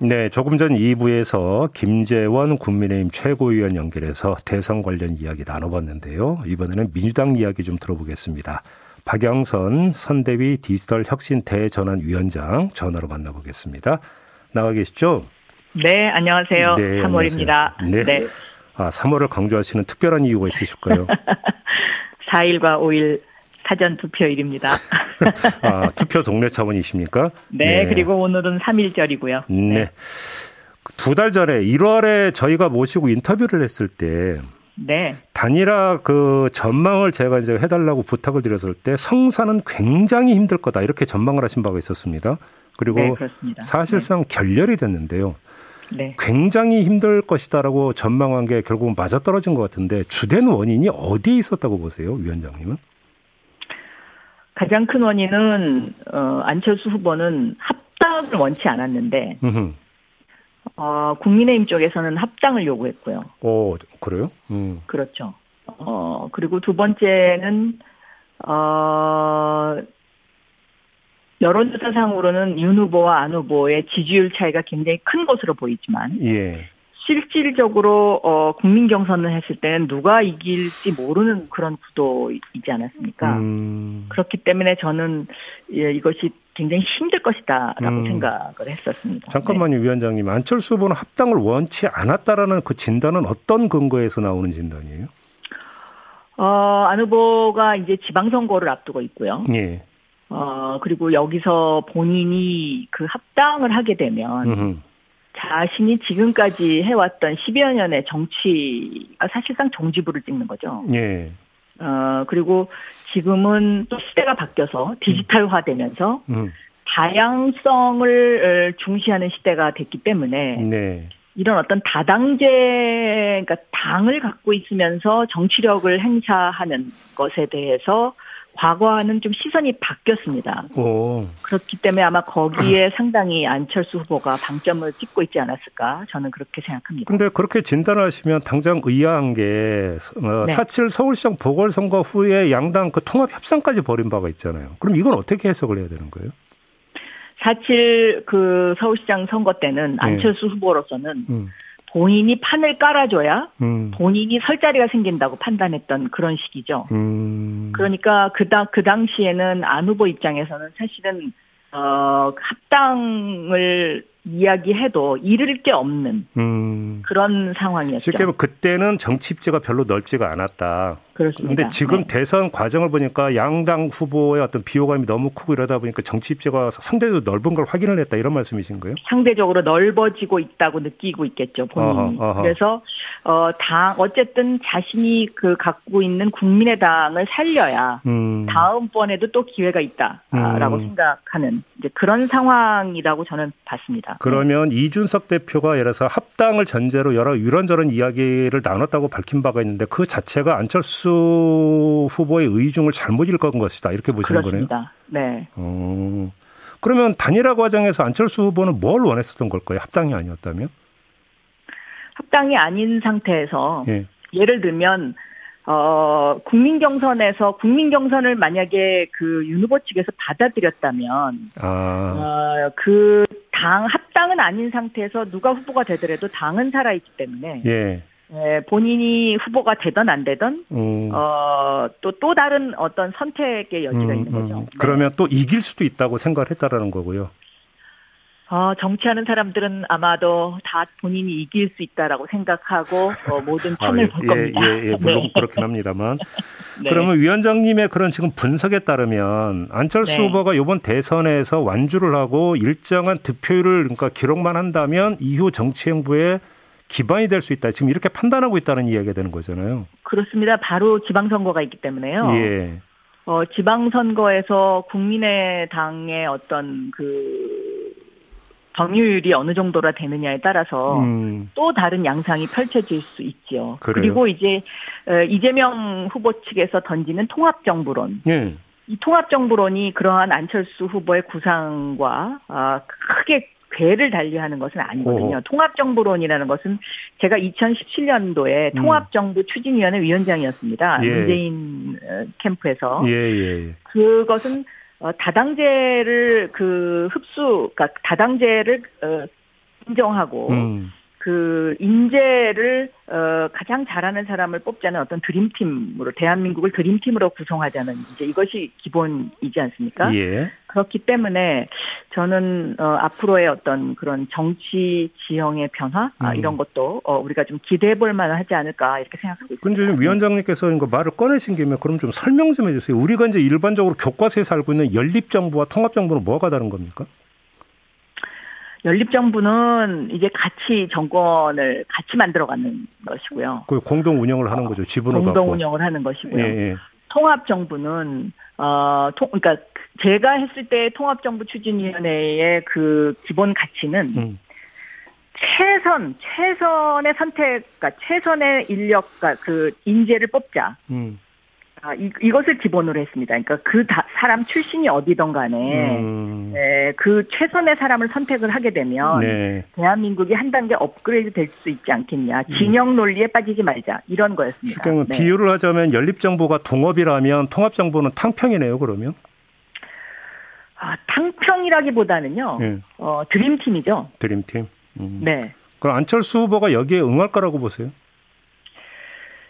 네, 조금 전 2부에서 김재원 국민의힘 최고위원 연결해서 대선 관련 이야기 나눠봤는데요. 이번에는 민주당 이야기 좀 들어보겠습니다. 박영선 선대위 디지털 혁신 대전환 위원장 전화로 만나보겠습니다. 나와 계시죠? 네, 안녕하세요. 네, 3월입니다. 네. 네. 아, 3월을 강조하시는 특별한 이유가 있으실까요? 4일과 5일 사전 투표일입니다. 아, 투표 동네 차원이십니까? 네, 네, 그리고 오늘은 3일절이고요. 네. 네. 두 달 전에 1월에 저희가 모시고 인터뷰를 했을 때 네. 단일화 그 전망을 제가 이제 해달라고 부탁을 드렸을 때 성사는 굉장히 힘들 거다 이렇게 전망을 하신 바가 있었습니다. 그리고 네, 사실상 네. 결렬이 됐는데요. 네. 굉장히 힘들 것이다라고 전망한 게 결국은 맞아떨어진 것 같은데 주된 원인이 어디에 있었다고 보세요, 위원장님은? 가장 큰 원인은 어, 안철수 후보는 합당을 원치 않았는데 어, 국민의힘 쪽에서는 합당을 요구했고요. 오, 그래요? 음. 그렇죠. 어, 그리고 두 번째는 어, 여론조사상으로는 윤 후보와 안 후보의 지지율 차이가 굉장히 큰 것으로 보이지만 예. 실질적으로 어, 국민 경선을 했을 때는 누가 이길지 모르는 그런 구도이지 않았습니까? 음. 그렇기 때문에 저는 예, 이것이 굉장히 힘들 것이다라고 음. 생각을 했었습니다. 잠깐만요, 네. 위원장님. 안철수 후보는 합당을 원치 않았다라는 그 진단은 어떤 근거에서 나오는 진단이에요? 어, 안 후보가 이제 지방선거를 앞두고 있고요. 예. 어, 그리고 여기서 본인이 그 합당을 하게 되면 음흠. 자신이 지금까지 해왔던 10여 년의 정치가 사실상 정지부를 찍는 거죠. 예. 어, 그리고 지금은 또 시대가 바뀌어서 디지털화 되면서 음. 다양성을 중시하는 시대가 됐기 때문에 네. 이런 어떤 다당제, 그러니까 당을 갖고 있으면서 정치력을 행사하는 것에 대해서 과거와는 좀 시선이 바뀌었습니다. 오. 그렇기 때문에 아마 거기에 상당히 안철수 후보가 방점을 찍고 있지 않았을까 저는 그렇게 생각합니다. 근데 그렇게 진단하시면 당장 의아한 게 어, 네. 4.7 서울시장 보궐선거 후에 양당 그 통합 협상까지 벌인 바가 있잖아요. 그럼 이건 어떻게 해석을 해야 되는 거예요? 4.7그 서울시장 선거 때는 네. 안철수 후보로서는 음. 본인이 판을 깔아줘야 음. 본인이 설 자리가 생긴다고 판단했던 그런 시기죠. 음. 그러니까 그, 당, 그 당시에는 안 후보 입장에서는 사실은, 어, 합당을 이야기해도 잃을 게 없는 음. 그런 상황이었죠. 쉽게 말하면 그때는 정치 입지가 별로 넓지가 않았다. 그렇습니다. 그런데 지금 네. 대선 과정을 보니까 양당 후보의 어떤 비호감이 너무 크고 이러다 보니까 정치 입지가 상대적으로 넓은 걸 확인을 했다 이런 말씀이신 거예요? 상대적으로 넓어지고 있다고 느끼고 있겠죠 본인이. 어허, 어허. 그래서 어, 당 어쨌든 자신이 그 갖고 있는 국민의당을 살려야 음. 다음 번에도 또 기회가 있다라고 음. 생각하는 이제 그런 상황이라고 저는 봤습니다. 그러면 이준석 대표가 예를 들어서 합당을 전제로 여러 이런저런 이야기를 나눴다고 밝힌 바가 있는데 그 자체가 안철수 후보의 의중을 잘못 읽은 것이다 이렇게 보시는 그렇습니다. 거네요. 네. 어, 그러면 단일화 과정에서 안철수 후보는 뭘 원했었던 걸까요? 합당이 아니었다면? 합당이 아닌 상태에서 예. 예를 들면 어, 국민 경선에서 국민 경선을 만약에 그 윤 후보 측에서 받아들였다면 아. 어, 그 당 합당은 아닌 상태에서 누가 후보가 되더라도 당은 살아 있기 때문에 예. 예, 본인이 후보가 되든 안 되든 음. 어, 또또 다른 어떤 선택의 여지가 음, 있는 거죠. 음. 네. 그러면 또 이길 수도 있다고 생각을 했다라는 거고요. 어, 정치하는 사람들은 아마도 다 본인이 이길 수 있다라고 생각하고 어, 모든 판을 아, 볼 예, 겁니다. 예, 예, 물론 네. 그렇긴 합니다만. 네. 그러면 위원장님의 그런 지금 분석에 따르면 안철수 네. 후보가 이번 대선에서 완주를 하고 일정한 득표율을 그러니까 기록만 한다면 이후 정치 행보에 기반이 될 수 있다. 지금 이렇게 판단하고 있다는 이야기가 되는 거잖아요. 그렇습니다. 바로 지방선거가 있기 때문에요. 예. 어, 지방선거에서 국민의당의 어떤 그 점유율이 어느 정도라 되느냐에 따라서 음. 또 다른 양상이 펼쳐질 수 있죠. 그래요? 그리고 이제 어, 이재명 후보 측에서 던지는 통합 정부론. 예. 이 통합 정부론이 그러한 안철수 후보의 구상과 아, 크게 괴를 달리하는 것은 아니거든요. 오. 통합 정부론이라는 것은 제가 2017년도에 음. 통합 정부 추진위원회 위원장이었습니다. 예. 문재인 어, 캠프에서. 예, 예. 그것은 어, 다당제를 그 흡수, 그러니까 다당제를 어, 인정하고 음. 그 인재를 어 가장 잘하는 사람을 뽑자는 어떤 드림팀으로 대한민국을 드림팀으로 구성하자는 이제 이것이 기본이지 않습니까? 예. 그렇기 때문에 저는 어 앞으로의 어떤 그런 정치 지형의 변화 아, 음. 아, 이런 것도 어 우리가 좀 기대해 볼 만하지 않을까 이렇게 생각하고 있습니다. 근데 위원장님께서 이거 말을 꺼내신 김에 그럼 좀 설명 좀 해주세요. 우리가 이제 일반적으로 교과서에 살고 있는 연립 정부와 통합 정부는 뭐가 다른 겁니까? 연립정부는 이제 같이 정권을 같이 만들어가는 것이고요. 그 공동 운영을 하는 거죠. 지분을 공동 갖고. 운영을 하는 것이고요. 예, 예. 통합정부는 어, 통, 그러니까 제가 했을 때 통합정부 추진위원회의 그 기본 가치는 음. 최선 최선의 선택, 그러니까 최선의 인력과 그 인재를 뽑자. 음. 아, 이, 이것을 기본으로 했습니다. 그러니까 그 다, 사람 출신이 어디든 간에 음. 네, 그 최선의 사람을 선택을 하게 되면 네. 대한민국이 한 단계 업그레이드 될 수 있지 않겠냐. 음. 진영 논리에 빠지지 말자. 이런 거였습니다. 지금 네. 비유를 하자면 연립정부가 동업이라면 통합정부는 탕평이네요. 그러면? 아, 탕평이라기보다는요. 네. 어, 드림팀이죠. 드림팀. 음. 네. 그럼 안철수 후보가 여기에 응할 거라고 보세요?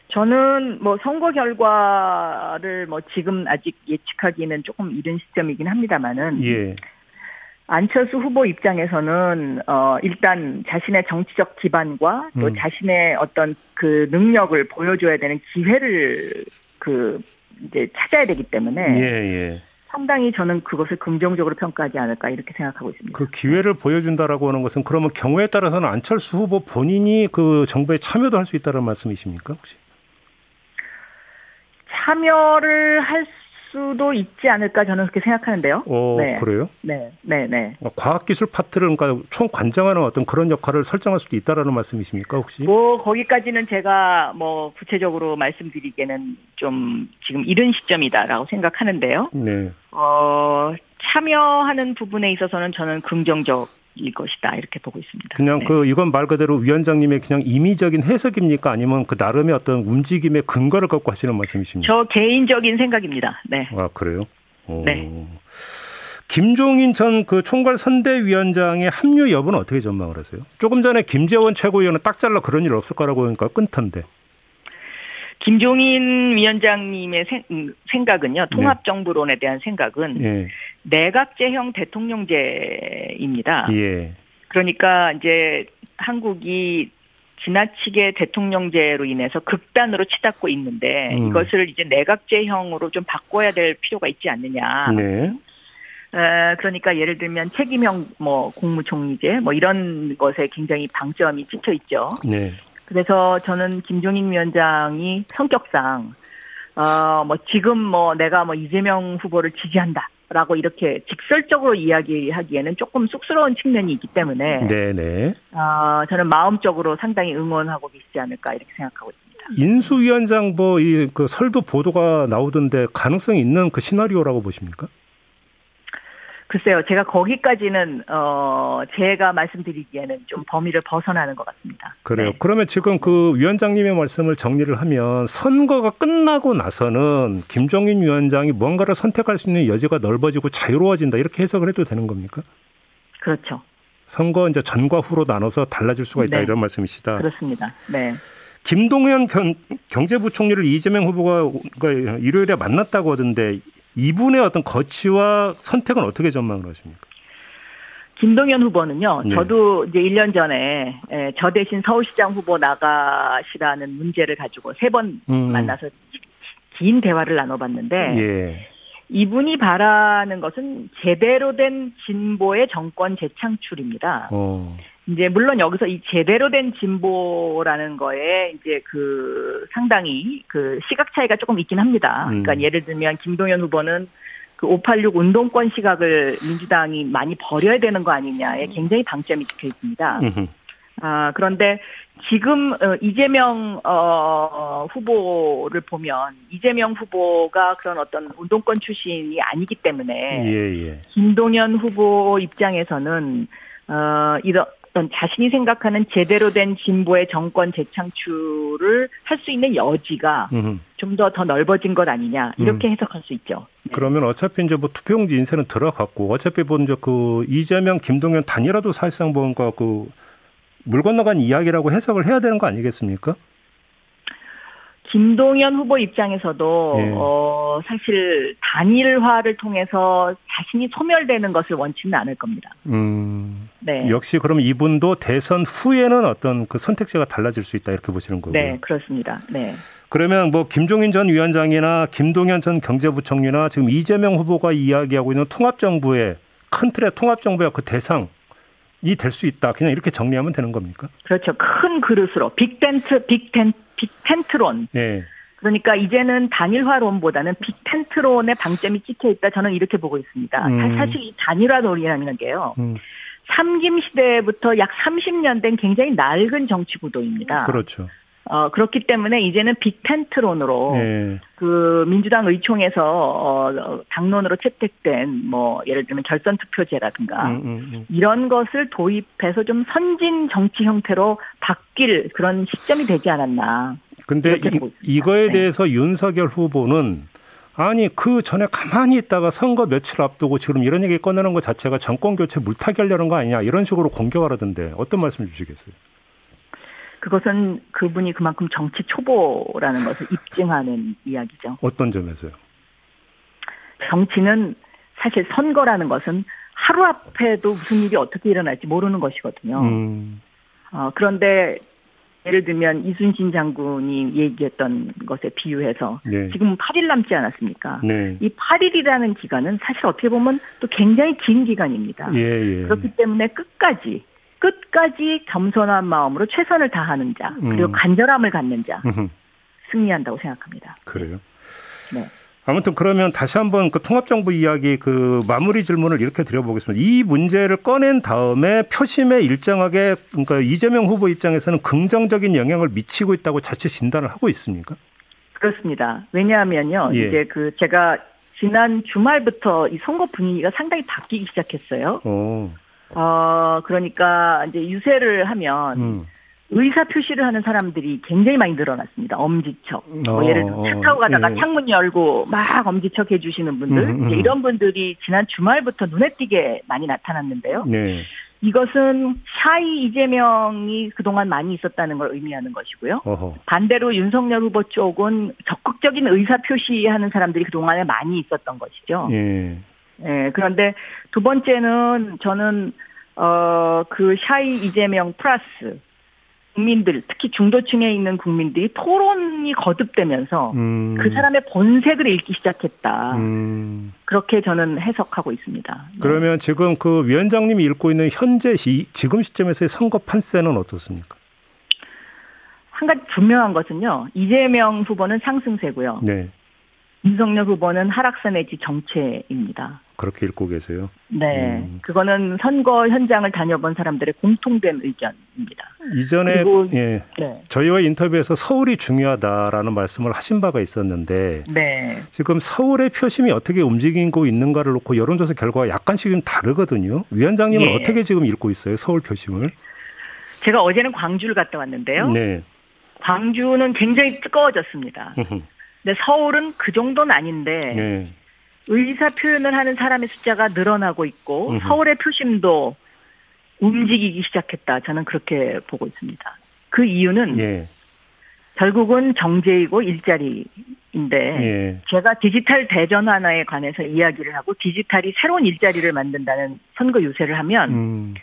저는 뭐 선거 결과를 뭐 지금 아직 예측하기는 조금 이른 시점이긴 합니다만은 예. 안철수 후보 입장에서는 어 일단 자신의 정치적 기반과 또 음. 자신의 어떤 그 능력을 보여줘야 되는 기회를 그 이제 찾아야 되기 때문에 예, 예. 상당히 저는 그것을 긍정적으로 평가하지 않을까 이렇게 생각하고 있습니다. 그 기회를 보여준다라고 하는 것은 그러면 경우에 따라서는 안철수 후보 본인이 그 정부에 참여도 할 수 있다는 말씀이십니까 혹시? 참여를 할 수도 있지 않을까 저는 그렇게 생각하는데요. 어, 네. 그래요? 네, 네, 네. 어, 과학기술 파트를 그러니까 총 관장하는 어떤 그런 역할을 설정할 수도 있다라는 말씀이십니까 혹시? 뭐 거기까지는 제가 뭐 구체적으로 말씀드리기에는 좀 지금 이른 시점이다라고 생각하는데요. 네. 어 참여하는 부분에 있어서는 저는 긍정적. 일 것이다 이렇게 보고 있습니다. 그냥 네. 그 이건 말 그대로 위원장님의 그냥 임의적인 해석입니까 아니면 그 나름의 어떤 움직임의 근거를 갖고 하시는 말씀이십니까? 저 개인적인 생각입니다. 네. 아 그래요? 오. 네. 김종인 전 그 총괄 선대위원장의 합류 여부는 어떻게 전망을 하세요? 조금 전에 김재원 최고위원은 딱 잘라 그런 일 없을 거라고 하니까 끊던데. 김종인 위원장님의 생, 각은요 통합정부론에 대한 생각은 네. 내각제형 대통령제입니다. 예. 그러니까 이제 한국이 지나치게 대통령제로 인해서 극단으로 치닫고 있는데 음. 이것을 이제 내각제형으로 좀 바꿔야 될 필요가 있지 않느냐. 네. 에, 그러니까 예를 들면 책임형 뭐 국무총리제 뭐 이런 것에 굉장히 방점이 찍혀 있죠. 네. 그래서 저는 김종인 위원장이 성격상 어 뭐 지금 뭐 내가 뭐 이재명 후보를 지지한다. 라고 이렇게 직설적으로 이야기하기에는 조금 쑥스러운 측면이 있기 때문에 네네. 어, 저는 마음적으로 상당히 응원하고 계시지 않을까 이렇게 생각하고 있습니다. 인수위원장 뭐이그 설도 보도가 나오던데 가능성이 있는 그 시나리오라고 보십니까? 글쎄요, 제가 거기까지는 어 제가 말씀드리기에는 좀 범위를 벗어나는 것 같습니다. 그래요. 네. 그러면 지금 그 위원장님의 말씀을 정리를 하면 선거가 끝나고 나서는 김종인 위원장이 뭔가를 선택할 수 있는 여지가 넓어지고 자유로워진다 이렇게 해석을 해도 되는 겁니까? 그렇죠. 선거 이제 전과 후로 나눠서 달라질 수가 있다 네. 이런 말씀이시다. 그렇습니다. 네. 김동연 경제부총리를 이재명 후보가 그러니까 일요일에 만났다고 하던데 이분의 어떤 거치와 선택은 어떻게 전망을 하십니까? 김동연 후보는요, 네. 저도 이제 1년 전에 예, 저 대신 서울시장 후보 나가시라는 문제를 가지고 세번 음. 만나서 긴 대화를 나눠봤는데, 예. 이분이 바라는 것은 제대로 된 진보의 정권 재창출입니다. 어. 이제 물론 여기서 이 제대로 된 진보라는 거에 이제 그 상당히 그 시각 차이가 조금 있긴 합니다. 음. 그러니까 예를 들면 김동연 후보는 그 586 운동권 시각을 민주당이 많이 버려야 되는 거 아니냐에 굉장히 방점이 찍혀 있습니다. 아, 그런데 지금 어, 이재명 어 후보를 보면 이재명 후보가 그런 어떤 운동권 출신이 아니기 때문에 예, 예. 김동연 후보 입장에서는 어 이런 어떤 자신이 생각하는 제대로 된 진보의 정권 재창출을 할 수 있는 여지가 좀 더더 더 넓어진 것 아니냐 이렇게 음. 해석할 수 있죠. 네. 그러면 어차피 이제 뭐 투표용지 인쇄는 들어갔고 어차피 뭐 이제 그 이재명 김동연 단이라도 사실상 뭔가 그 물 건너간 이야기라고 해석을 해야 되는 거 아니겠습니까? 김동연 후보 입장에서도 예. 어 사실 단일화를 통해서 자신이 소멸되는 것을 원치는 않을 겁니다. 음. 네. 역시 그럼 이분도 대선 후에는 어떤 그 선택지가 달라질 수 있다 이렇게 보시는 거고요. 네, 그렇습니다. 네. 그러면 뭐 김종인 전 위원장이나 김동연 전 경제부총리나 지금 이재명 후보가 이야기하고 있는 통합정부의 큰 틀의 통합정부의 그 대상 이 될 수 있다. 그냥 이렇게 정리하면 되는 겁니까? 그렇죠. 큰 그릇으로 빅텐트, 빅텐, 빅텐트론. 네. 그러니까 이제는 단일화론보다는 빅텐트론의 방점이 찍혀 있다. 저는 이렇게 보고 있습니다. 음. 사실 이 단일화론이라는 게요. 음. 삼김 시대부터 약 30년 된 굉장히 낡은 정치 구도입니다. 그렇죠. 어, 그렇기 때문에 이제는 빅텐트론으로 네. 그 민주당 의총에서 어, 당론으로 채택된 뭐 예를 들면 결선 투표제라든가 음, 음, 음. 이런 것을 도입해서 좀 선진 정치 형태로 바뀔 그런 시점이 되지 않았나. 근데 이, 거에 네. 대해서 윤석열 후보는 아니 그 전에 가만히 있다가 선거 며칠 앞두고 지금 이런 얘기 꺼내는 것 자체가 정권 교체 물타기 하려는 거 아니냐 이런 식으로 공격하라던데 어떤 말씀 주시겠어요? 그것은 그분이 그만큼 정치 초보라는 것을 입증하는 이야기죠. 어떤 점에서요? 정치는 사실 선거라는 것은 하루 앞에도 무슨 일이 어떻게 일어날지 모르는 것이거든요. 음. 어, 그런데 예를 들면 이순신 장군이 얘기했던 것에 비유해서 네. 지금 8일 남지 않았습니까? 네. 이 8일이라는 기간은 사실 어떻게 보면 또 굉장히 긴 기간입니다. 예, 예. 그렇기 때문에 끝까지 끝까지 겸손한 마음으로 최선을 다하는 자 그리고 음. 간절함을 갖는 자 승리한다고 생각합니다. 그래요. 네. 아무튼 그러면 다시 한번 그 통합정부 이야기 그 마무리 질문을 이렇게 드려보겠습니다. 이 문제를 꺼낸 다음에 표심에 일정하게 그러니까 이재명 후보 입장에서는 긍정적인 영향을 미치고 있다고 자체 진단을 하고 있습니까? 그렇습니다. 왜냐하면요, 예. 이제 그 제가 지난 주말부터 이 선거 분위기가 상당히 바뀌기 시작했어요. 오. 어, 그러니까 이제 유세를 하면 음. 의사 표시를 하는 사람들이 굉장히 많이 늘어났습니다. 엄지척. 뭐 어, 예를 들어 차 타고 가다가 예. 창문 열고 막 엄지척 해주시는 분들. 음, 음. 이런 분들이 지난 주말부터 눈에 띄게 많이 나타났는데요. 네. 이것은 샤이 이재명이 그동안 많이 있었다는 걸 의미하는 것이고요. 어허. 반대로 윤석열 후보 쪽은 적극적인 의사 표시하는 사람들이 그동안에 많이 있었던 것이죠. 예. 예, 그런데 두 번째는 저는 어 그 샤이 이재명 플러스 국민들 특히 중도층에 있는 국민들이 토론이 거듭되면서 음. 그 사람의 본색을 읽기 시작했다. 음. 그렇게 저는 해석하고 있습니다. 네. 그러면 지금 그 위원장님이 읽고 있는 현재 시, 지금 시점에서의 선거 판세는 어떻습니까? 한 가지 분명한 것은요. 이재명 후보는 상승세고요. 네. 윤석열 후보는 하락세 내지 정체입니다. 그렇게 읽고 계세요? 네. 음. 그거는 선거 현장을 다녀본 사람들의 공통된 의견입니다. 이전에 예, 네. 저희와 인터뷰에서 서울이 중요하다라는 말씀을 하신 바가 있었는데 네. 지금 서울의 표심이 어떻게 움직이고 있는가를 놓고 여론조사 결과가 약간씩 좀 다르거든요. 위원장님은 네. 어떻게 지금 읽고 있어요? 서울 표심을? 제가 어제는 광주를 갔다 왔는데요. 네. 광주는 굉장히 뜨거워졌습니다. 근데 서울은 그 정도는 아닌데 네. 의사 표현을 하는 사람의 숫자가 늘어나고 있고 으흠. 서울의 표심도 움직이기 시작했다. 저는 그렇게 보고 있습니다. 그 이유는 예. 결국은 정제이고 일자리인데 예. 제가 디지털 대전환화에 관해서 이야기를 하고 디지털이 새로운 일자리를 만든다는 선거 유세를 하면 음.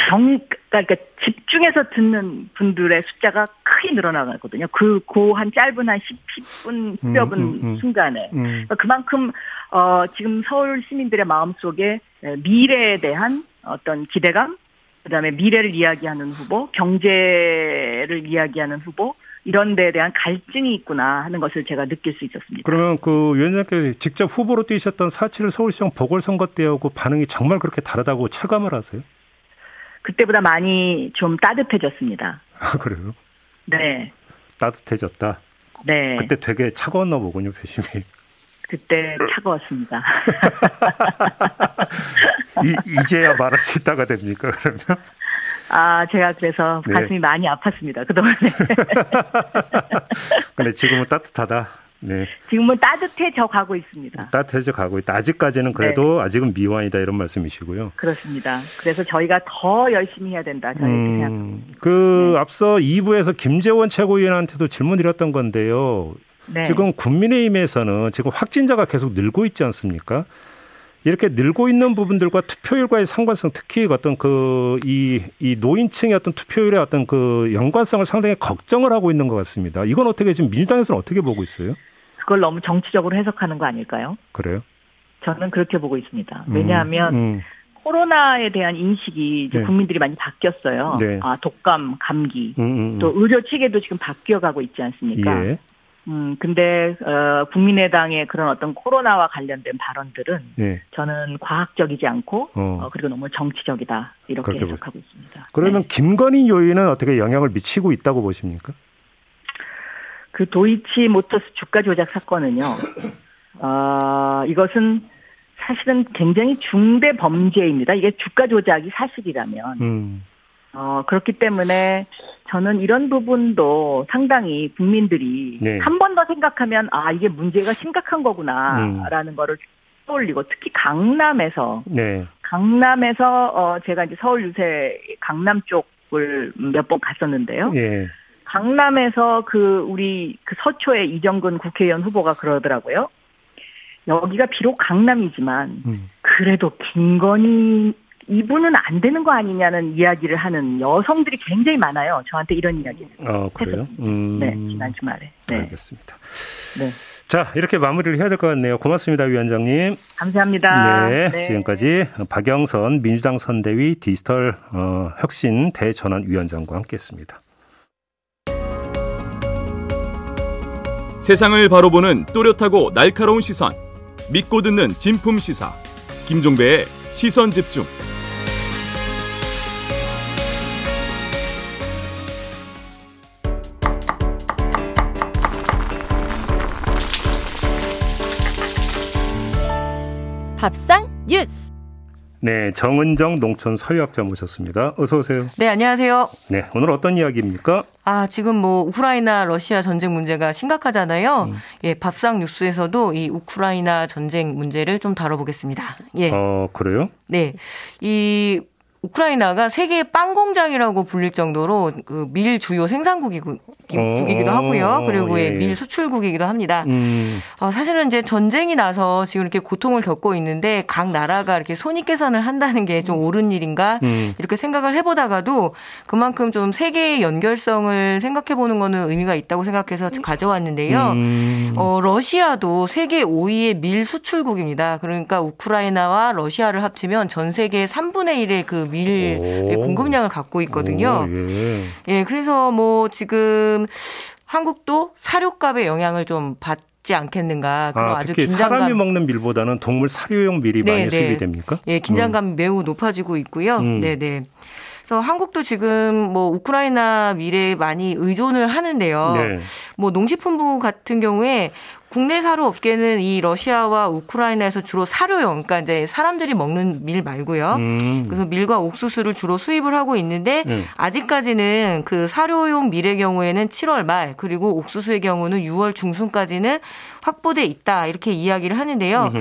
정, 그러니까 집중해서 듣는 분들의 숫자가 크게 늘어나거든요. 그, 고 한 짧은 한 10, 10분, 10여 분 음, 음, 음. 순간에. 음. 그러니까 그만큼, 어, 지금 서울 시민들의 마음 속에 미래에 대한 어떤 기대감, 그 다음에 미래를 이야기하는 후보, 경제를 이야기하는 후보, 이런 데에 대한 갈증이 있구나 하는 것을 제가 느낄 수 있었습니다. 그러면 그 위원장께서 직접 후보로 뛰셨던 4.7 서울시장 보궐선거 때하고 반응이 정말 그렇게 다르다고 체감을 하세요? 그때보다 많이 좀 따뜻해졌습니다. 아, 그래요? 네. 따뜻해졌다? 네. 그때 되게 차가웠나 보군요, 표심이. 그때 차가웠습니다. 이, 이제야 말할 수 있다가 됩니까, 그러면? 아, 제가 그래서 네. 가슴이 많이 아팠습니다, 그동안에. 근데 지금은 따뜻하다. 네. 지금은 따뜻해져 가고 있습니다. 따뜻해져 가고 있다. 아직까지는 그래도 네. 아직은 미완이다 이런 말씀이시고요. 그렇습니다. 그래서 저희가 더 열심히 해야 된다. 저희 음, 생각합니다. 그 네. 앞서 2부에서 김재원 최고위원한테도 질문 드렸던 건데요. 네. 지금 국민의힘에서는 지금 확진자가 계속 늘고 있지 않습니까? 이렇게 늘고 있는 부분들과 투표율과의 상관성, 특히 어떤 그, 이, 이 노인층의 어떤 투표율의 어떤 그 연관성을 상당히 걱정을 하고 있는 것 같습니다. 이건 어떻게 지금 민주당에서는 어떻게 보고 있어요? 그걸 너무 정치적으로 해석하는 거 아닐까요? 그래요? 저는 그렇게 보고 있습니다. 음, 왜냐하면 음, 음. 코로나에 대한 인식이 이제 네. 국민들이 많이 바뀌었어요. 네. 아, 독감, 감기, 음, 음, 음. 또 의료 체계도 지금 바뀌어가고 있지 않습니까? 예. 음, 근데, 어, 국민의당의 그런 어떤 코로나와 관련된 발언들은 네. 저는 과학적이지 않고, 어. 어 그리고 너무 정치적이다. 이렇게 해석하고 보... 있습니다. 그러면 네. 김건희 요인은 어떻게 영향을 미치고 있다고 보십니까? 그 도이치 모터스 주가 조작 사건은요, 어, 이것은 사실은 굉장히 중대 범죄입니다. 이게 주가 조작이 사실이라면. 음. 어, 그렇기 때문에 저는 이런 부분도 상당히 국민들이 네. 한번 더 생각하면 아, 이게 문제가 심각한 거구나, 음. 라는 거를 떠올리고 특히 강남에서, 네. 강남에서, 어, 제가 이제 서울 유세 강남 쪽을 몇 번 갔었는데요. 네. 강남에서 그 우리 그 서초의 이정근 국회의원 후보가 그러더라고요. 여기가 비록 강남이지만 음. 그래도 김건희 이분은 안 되는 거 아니냐는 이야기를 하는 여성들이 굉장히 많아요. 저한테 이런 이야기를. 아, 그래요? 음... 네, 지난 주말에. 네. 알겠습니다. 네. 자, 이렇게 마무리를 해야 될 것 같네요. 고맙습니다, 위원장님. 감사합니다. 네, 네. 지금까지 박영선 민주당 선대위 디지털 어, 혁신 대전환 위원장과 함께했습니다. 세상을 바로 보는 또렷하고 날카로운 시선. 믿고 듣는 진품 시사. 김종배의 시선 집중. 밥상 뉴스. 네, 정은정 농촌 서유학자 모셨습니다. 어서 오세요. 네, 안녕하세요. 네, 오늘 어떤 이야기입니까? 아, 지금 뭐 우크라이나 러시아 전쟁 문제가 심각하잖아요. 음. 예, 밥상 뉴스에서도 이 우크라이나 전쟁 문제를 좀 다뤄보겠습니다. 예. 어, 그래요? 네. 이 우크라이나가 세계 빵 공장이라고 불릴 정도로 그 밀 주요 생산국이기도 어, 하고요. 그리고 예. 밀 수출국이기도 합니다. 음. 어, 사실은 이제 전쟁이 나서 지금 이렇게 고통을 겪고 있는데 각 나라가 이렇게 손익 계산을 한다는 게좀 옳은 일인가 음. 이렇게 생각을 해보다가도 그만큼 좀 세계의 연결성을 생각해보는 거는 의미가 있다고 생각해서 가져왔는데요. 음. 어, 러시아도 세계 5위의 밀 수출국입니다. 그러니까 우크라이나와 러시아를 합치면 전 세계 3분의 1의 그밀 공급량을 갖고 있거든요. 오, 예. 예, 그래서 뭐 지금 한국도 사료값의 영향을 좀 받. 지 않겠는가 그런 아, 주 긴장감 사람이 먹는 밀보다는 동물 사료용 밀이 네, 많이 수입이 됩니까? 예, 긴장감이 음. 매우 높아지고 있고요. 음. 네, 네. 그래서 한국도 지금 뭐 우크라이나 밀에 많이 의존을 하는데요. 네. 뭐 농식품부 같은 경우에 국내 사료 업계는 이 러시아와 우크라이나에서 주로 사료용, 그러니까 이제 사람들이 먹는 밀 말고요. 음. 그래서 밀과 옥수수를 주로 수입을 하고 있는데 음. 아직까지는 그 사료용 밀의 경우에는 7월 말 그리고 옥수수의 경우는 6월 중순까지는 확보돼 있다 이렇게 이야기를 하는데요.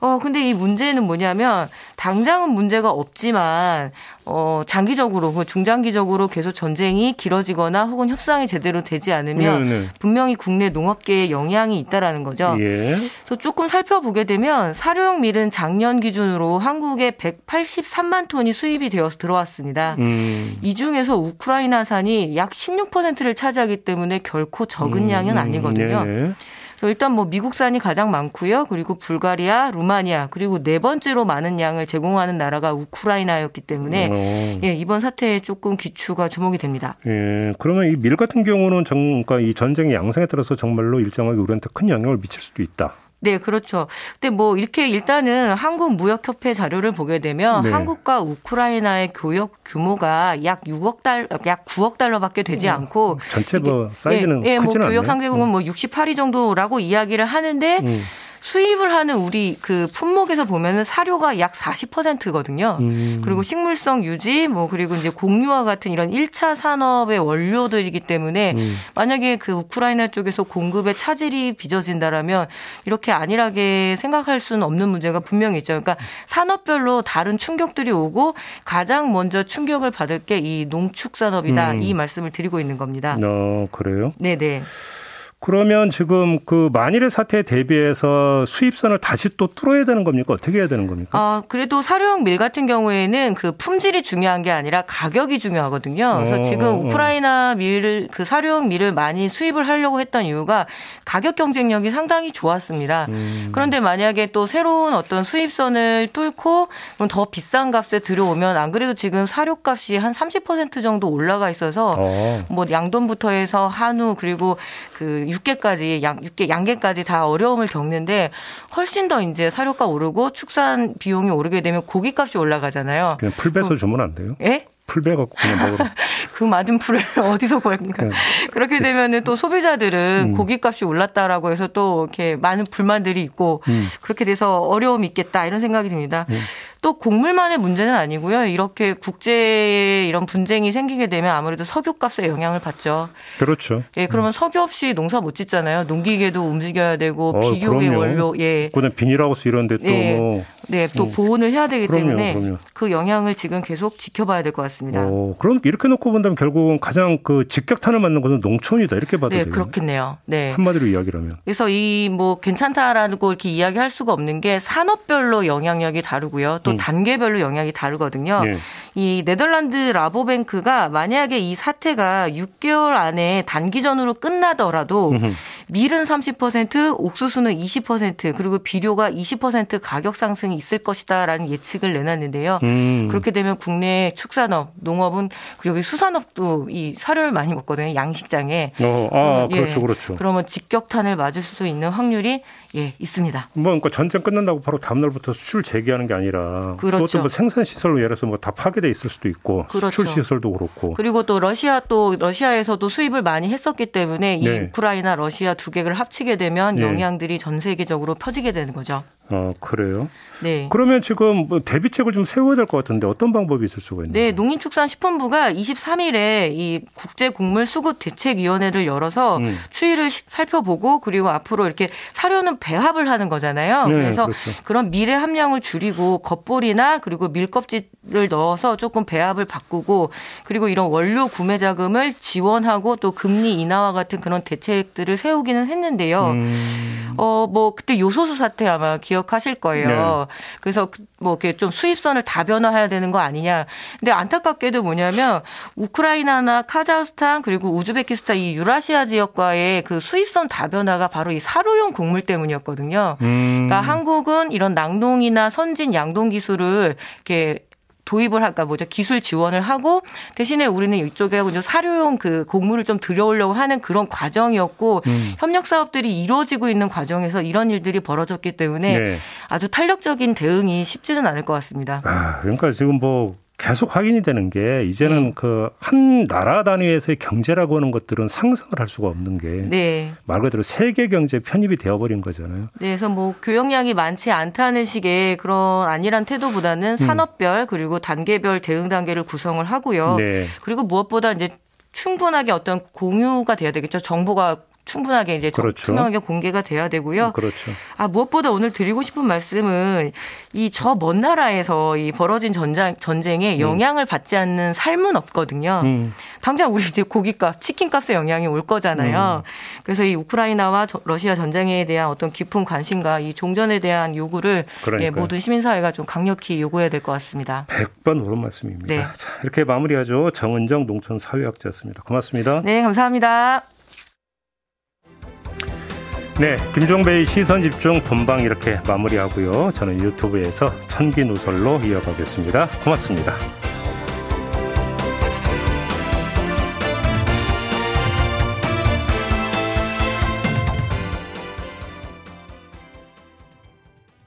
어 근데 이 문제는 뭐냐면 당장은 문제가 없지만 어 장기적으로 그 중장기적으로 계속 전쟁이 길어지거나 혹은 협상이 제대로 되지 않으면 네네. 분명히 국내 농업계에 영향이 있다라는 거죠. 예. 그래서 조금 살펴보게 되면 사료용 밀은 작년 기준으로 한국에 183만 톤이 수입이 되어서 들어왔습니다. 음. 이 중에서 우크라이나산이 약 16%를 차지하기 때문에 결코 적은 음. 양은 아니거든요. 네네. 일단 뭐 미국산이 가장 많고요. 그리고 불가리아, 루마니아 그리고 네 번째로 많은 양을 제공하는 나라가 우크라이나였기 때문에 어. 예, 이번 사태에 조금 기추가 주목이 됩니다. 예, 그러면 이 밀 같은 경우는 정, 그러니까 이 전쟁의 양상에 따라서 정말로 일정하게 우리한테 큰 영향을 미칠 수도 있다. 네, 그렇죠. 근데 뭐 이렇게 일단은 한국 무역협회 자료를 보게 되면 네. 한국과 우크라이나의 교역 규모가 약 6억 달, 약 9억 달러밖에 되지 음, 않고 전체 뭐 사이즈는 예, 예, 뭐 교역 상대국은 음. 뭐 68위 정도라고 이야기를 하는데 음. 수입을 하는 우리 그 품목에서 보면은 사료가 약 40%거든요. 음. 그리고 식물성 유지 뭐 그리고 이제 공유와 같은 이런 1차 산업의 원료들이기 때문에 음. 만약에 그 우크라이나 쪽에서 공급에 차질이 빚어진다라면 이렇게 안일하게 생각할 수는 없는 문제가 분명히 있죠. 그러니까 산업별로 다른 충격들이 오고 가장 먼저 충격을 받을 게 이 농축 산업이다. 음. 이 말씀을 드리고 있는 겁니다. 어, 그래요? 네, 네. 그러면 지금 그 만일의 사태에 대비해서 수입선을 다시 또 뚫어야 되는 겁니까? 어떻게 해야 되는 겁니까? 아, 그래도 사료용 밀 같은 경우에는 그 품질이 중요한 게 아니라 가격이 중요하거든요. 그래서 어, 지금 어, 어. 우크라이나 밀을 그 사료용 밀을 많이 수입을 하려고 했던 이유가 가격 경쟁력이 상당히 좋았습니다. 음. 그런데 만약에 또 새로운 어떤 수입선을 뚫고 그럼 더 비싼 값에 들어오면 안 그래도 지금 사료값이 한 30% 정도 올라가 있어서 어. 뭐 양돈부터 해서 한우 그리고 그 육계까지 양 육계 양계까지 다 어려움을 겪는데 훨씬 더 이제 사료가 오르고 축산 비용이 오르게 되면 고기값이 올라가잖아요. 그냥 풀 빼서 주면 안 돼요? 예? 풀 빼갖고 그냥 먹으러. 그 많은 풀을 어디서 구할까? 네. 그렇게 되면은 또 소비자들은 음. 고기값이 올랐다라고 해서 또 이렇게 많은 불만들이 있고 음. 그렇게 돼서 어려움이 있겠다 이런 생각이 듭니다. 음. 또 곡물만의 문제는 아니고요. 이렇게 국제에 이런 분쟁이 생기게 되면 아무래도 석유 값에 영향을 받죠. 그렇죠. 예, 그러면 음. 석유 없이 농사 못 짓잖아요. 농기계도 움직여야 되고 어, 비료의 원료, 예. 그는 비닐하우스 이런데 또 예. 뭐. 네, 또 음. 보온을 해야 되기 그럼요, 때문에 그럼요. 그 영향을 지금 계속 지켜봐야 될 것 같습니다. 어, 그럼 이렇게 놓고 본다면 결국은 가장 그 직격탄을 맞는 것은 농촌이다 이렇게 봐도 네, 되겠네요. 그렇겠네요. 네. 한마디로 이야기라면. 그래서 이 뭐 괜찮다라고 이렇게 이야기할 수가 없는 게 산업별로 영향력이 다르고요. 또 음. 단계별로 영향이 다르거든요. 예. 이 네덜란드 라보뱅크가 만약에 이 사태가 6개월 안에 단기전으로 끝나더라도 음흠. 밀은 30%, 옥수수는 20%, 그리고 비료가 20% 가격 상승이 있을 것이다라는 예측을 내놨는데요. 음. 그렇게 되면 국내 축산업, 농업은 그리고 수산업도 이 사료를 많이 먹거든요. 양식장에. 어, 아, 예. 그렇죠, 그렇죠. 그러면 직격탄을 맞을 수 있는 확률이 예, 있습니다. 뭐 그러니까 전쟁 끝난다고 바로 다음 날부터 수출 재개하는 게 아니라 그렇죠. 그것도 뭐 생산 시설로 예를 들어서 뭐 다 파괴돼 있을 수도 있고 그렇죠. 수출 시설도 그렇고 그리고 또 러시아 또 러시아에서도 수입을 많이 했었기 때문에 이 네. 우크라이나 러시아 두 개를 합치게 되면 네. 영향들이 전 세계적으로 퍼지게 되는 거죠. 어, 그래요? 네. 그러면 지금 뭐 대비책을 좀 세워야 될 것 같은데 어떤 방법이 있을 수가 있나요? 네, 농림축산식품부가 23일에 이 국제곡물수급대책위원회를 열어서 음. 추이를 살펴보고 그리고 앞으로 이렇게 사료는 배합을 하는 거잖아요. 네, 그래서 그렇죠. 그런 밀의 함량을 줄이고 겉볼이나 그리고 밀껍질을 넣어서 조금 배합을 바꾸고 그리고 이런 원료 구매 자금을 지원하고 또 금리 인하와 같은 그런 대책들을 세우기는 했는데요. 음. 어, 뭐 그때 요소수 사태 아마 기억 하실 거예요. 네. 그래서 뭐 이렇게 좀 수입선을 다 변화해야 되는 거 아니냐. 근데 안타깝게도 뭐냐면 우크라이나나 카자흐스탄 그리고 우즈베키스탄 이 유라시아 지역과의 그 수입선 다변화가 바로 이 사료용 곡물 때문이었거든요. 음. 그러니까 한국은 이런 낙농이나 선진 양동 기술을 이렇게 도입을 할까 뭐죠 기술 지원을 하고 대신에 우리는 이쪽에 이제 사료용 그 곡물을 좀 들여오려고 하는 그런 과정이었고 음. 협력 사업들이 이루어지고 있는 과정에서 이런 일들이 벌어졌기 때문에 네. 아주 탄력적인 대응이 쉽지는 않을 것 같습니다. 아, 그러니까 지금 뭐 계속 확인이 되는 게 이제는 네. 그한 나라 단위에서의 경제라고 하는 것들은 상상을 할 수가 없는 게말 네. 그대로 세계 경제 편입이 되어버린 거잖아요. 네, 그래서 뭐 교역량이 많지 않다는 식의 그런 안일한 태도보다는 음. 산업별 음. 그리고 단계별 대응 단계를 구성을 하고요. 네. 그리고 무엇보다 이제 충분하게 어떤 공유가 돼야 되겠죠. 정보가 충분하게 이제 그렇죠. 투명하게 공개가 돼야 되고요. 그렇죠. 아 무엇보다 오늘 드리고 싶은 말씀은 이 저 먼 나라에서 이 벌어진 전장 전쟁에 음. 영향을 받지 않는 삶은 없거든요. 음. 당장 우리 이제 고기값, 치킨값에 영향이 올 거잖아요. 음. 그래서 이 우크라이나와 러시아 전쟁에 대한 어떤 깊은 관심과 이 종전에 대한 요구를 예, 모든 시민사회가 좀 강력히 요구해야 될 것 같습니다. 100번 옳은 말씀입니다. 네. 자, 이렇게 마무리하죠. 정은정 농촌 사회학자였습니다. 고맙습니다. 네, 감사합니다. 네, 김종배의 시선 집중 본방 이렇게 마무리하고요. 저는 유튜브에서 천기 누설로 이어가겠습니다. 고맙습니다.